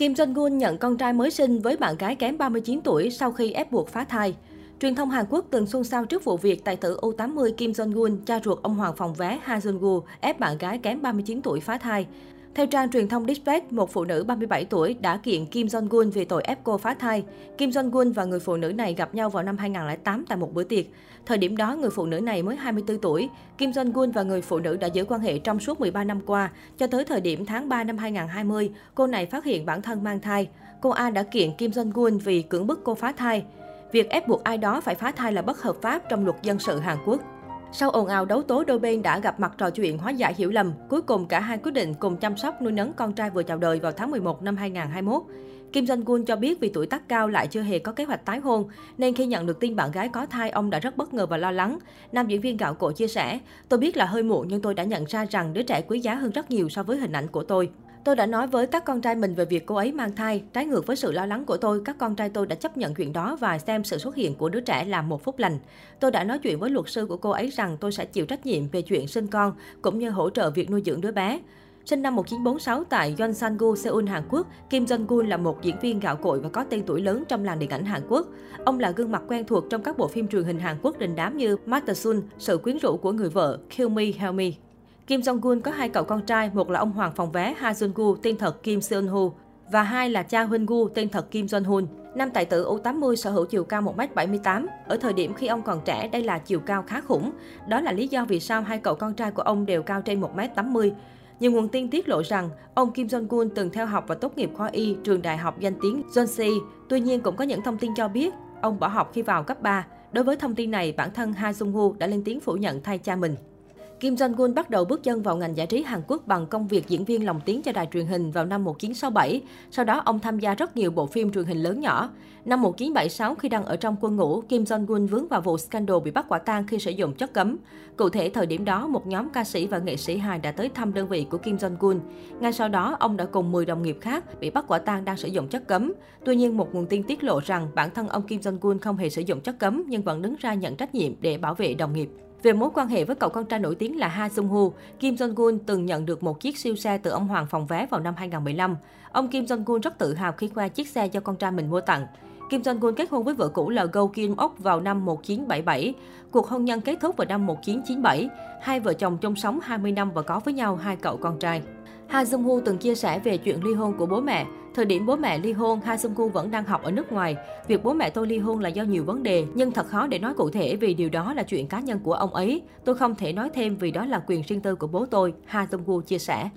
Kim Jong-un nhận con trai mới sinh với bạn gái kém 39 tuổi sau khi ép buộc phá thai. Truyền thông Hàn Quốc từng xôn xao trước vụ việc tài tử U80 Kim Jong-un, cha ruột ông hoàng phòng vé Ha Jong-gu, ép bạn gái kém 39 tuổi phá thai. Theo trang truyền thông Dispatch, một phụ nữ 37 tuổi đã kiện Kim Jong-un vì tội ép cô phá thai. Kim Jong-un và người phụ nữ này gặp nhau vào năm 2008 tại một bữa tiệc. Thời điểm đó, người phụ nữ này mới 24 tuổi. Kim Jong-un và người phụ nữ đã giữ quan hệ trong suốt 13 năm qua. Cho tới thời điểm tháng 3 năm 2020, cô này phát hiện bản thân mang thai. Cô A đã kiện Kim Jong-un vì cưỡng bức cô phá thai. Việc ép buộc ai đó phải phá thai là bất hợp pháp trong luật dân sự Hàn Quốc. Sau ồn ào đấu tố, đôi bên đã gặp mặt trò chuyện hóa giải hiểu lầm. Cuối cùng cả hai quyết định cùng chăm sóc nuôi nấng con trai vừa chào đời vào tháng 11 năm 2021. Kim Jong-un cho biết vì tuổi tác cao lại chưa hề có kế hoạch tái hôn, nên khi nhận được tin bạn gái có thai, ông đã rất bất ngờ và lo lắng. Nam diễn viên gạo cội chia sẻ, tôi biết là hơi muộn nhưng tôi đã nhận ra rằng đứa trẻ quý giá hơn rất nhiều so với hình ảnh của tôi. Tôi đã nói với các con trai mình về việc cô ấy mang thai. Trái ngược với sự lo lắng của tôi, các con trai tôi đã chấp nhận chuyện đó và xem sự xuất hiện của đứa trẻ là một phúc lành. Tôi đã nói chuyện với luật sư của cô ấy rằng tôi sẽ chịu trách nhiệm về chuyện sinh con, cũng như hỗ trợ việc nuôi dưỡng đứa bé. Sinh năm 1946 tại Yonsan-gu, Seoul, Hàn Quốc, Kim Jong-gun là một diễn viên gạo cội và có tên tuổi lớn trong làng điện ảnh Hàn Quốc. Ông là gương mặt quen thuộc trong các bộ phim truyền hình Hàn Quốc đình đám như Master Sun, Sự quyến rũ của người vợ, Kill Me, Help Me. Kim Jong-un có hai cậu con trai, một là ông hoàng phòng vé Ha Jun-gu, tên thật Kim Seon-ho, và hai là cha Huynh-gu, tên thật Kim Jong-hun. Nam tài tử U80 sở hữu chiều cao 1m78. Ở thời điểm khi ông còn trẻ, đây là chiều cao khá khủng. Đó là lý do vì sao hai cậu con trai của ông đều cao trên 1m80. Nhiều nguồn tin tiết lộ rằng ông Kim Jong-un từng theo học và tốt nghiệp khoa y trường đại học danh tiếng Yonsei. Tuy nhiên cũng có những thông tin cho biết ông bỏ học khi vào cấp 3. Đối với thông tin này, bản thân Ha Jung-woo đã lên tiếng phủ nhận thay cha mình. Kim Jong-un bắt đầu bước chân vào ngành giải trí Hàn Quốc bằng công việc diễn viên lồng tiếng cho đài truyền hình vào năm 1967. Sau đó, ông tham gia rất nhiều bộ phim truyền hình lớn nhỏ. Năm 1976, khi đang ở trong quân ngũ, Kim Jong-un vướng vào vụ scandal bị bắt quả tang khi sử dụng chất cấm. Cụ thể, thời điểm đó, một nhóm ca sĩ và nghệ sĩ hài đã tới thăm đơn vị của Kim Jong-un. Ngay sau đó, ông đã cùng 10 đồng nghiệp khác bị bắt quả tang đang sử dụng chất cấm. Tuy nhiên, một nguồn tin tiết lộ rằng bản thân ông Kim Jong-un không hề sử dụng chất cấm nhưng vẫn đứng ra nhận trách nhiệm để bảo vệ đồng nghiệp. Về mối quan hệ với cậu con trai nổi tiếng là Ha Sung Hu, Kim Jong Un từng nhận được một chiếc siêu xe từ ông Hoàng phòng vé vào năm 2015. Ông Kim Jong Un rất tự hào khi khoe chiếc xe do con trai mình mua tặng. Kim Jong Un kết hôn với vợ cũ là Go Kim Ok vào năm 1977. Cuộc hôn nhân kết thúc vào năm 1997. Hai vợ chồng chung sống 20 năm và có với nhau hai cậu con trai. Ha Jung Hu từng chia sẻ về chuyện ly hôn của bố mẹ. Thời điểm bố mẹ ly hôn, Ha Jung Hu vẫn đang học ở nước ngoài. Việc bố mẹ tôi ly hôn là do nhiều vấn đề, nhưng thật khó để nói cụ thể vì điều đó là chuyện cá nhân của ông ấy. Tôi không thể nói thêm vì đó là quyền riêng tư của bố tôi, Ha Jung Hu chia sẻ.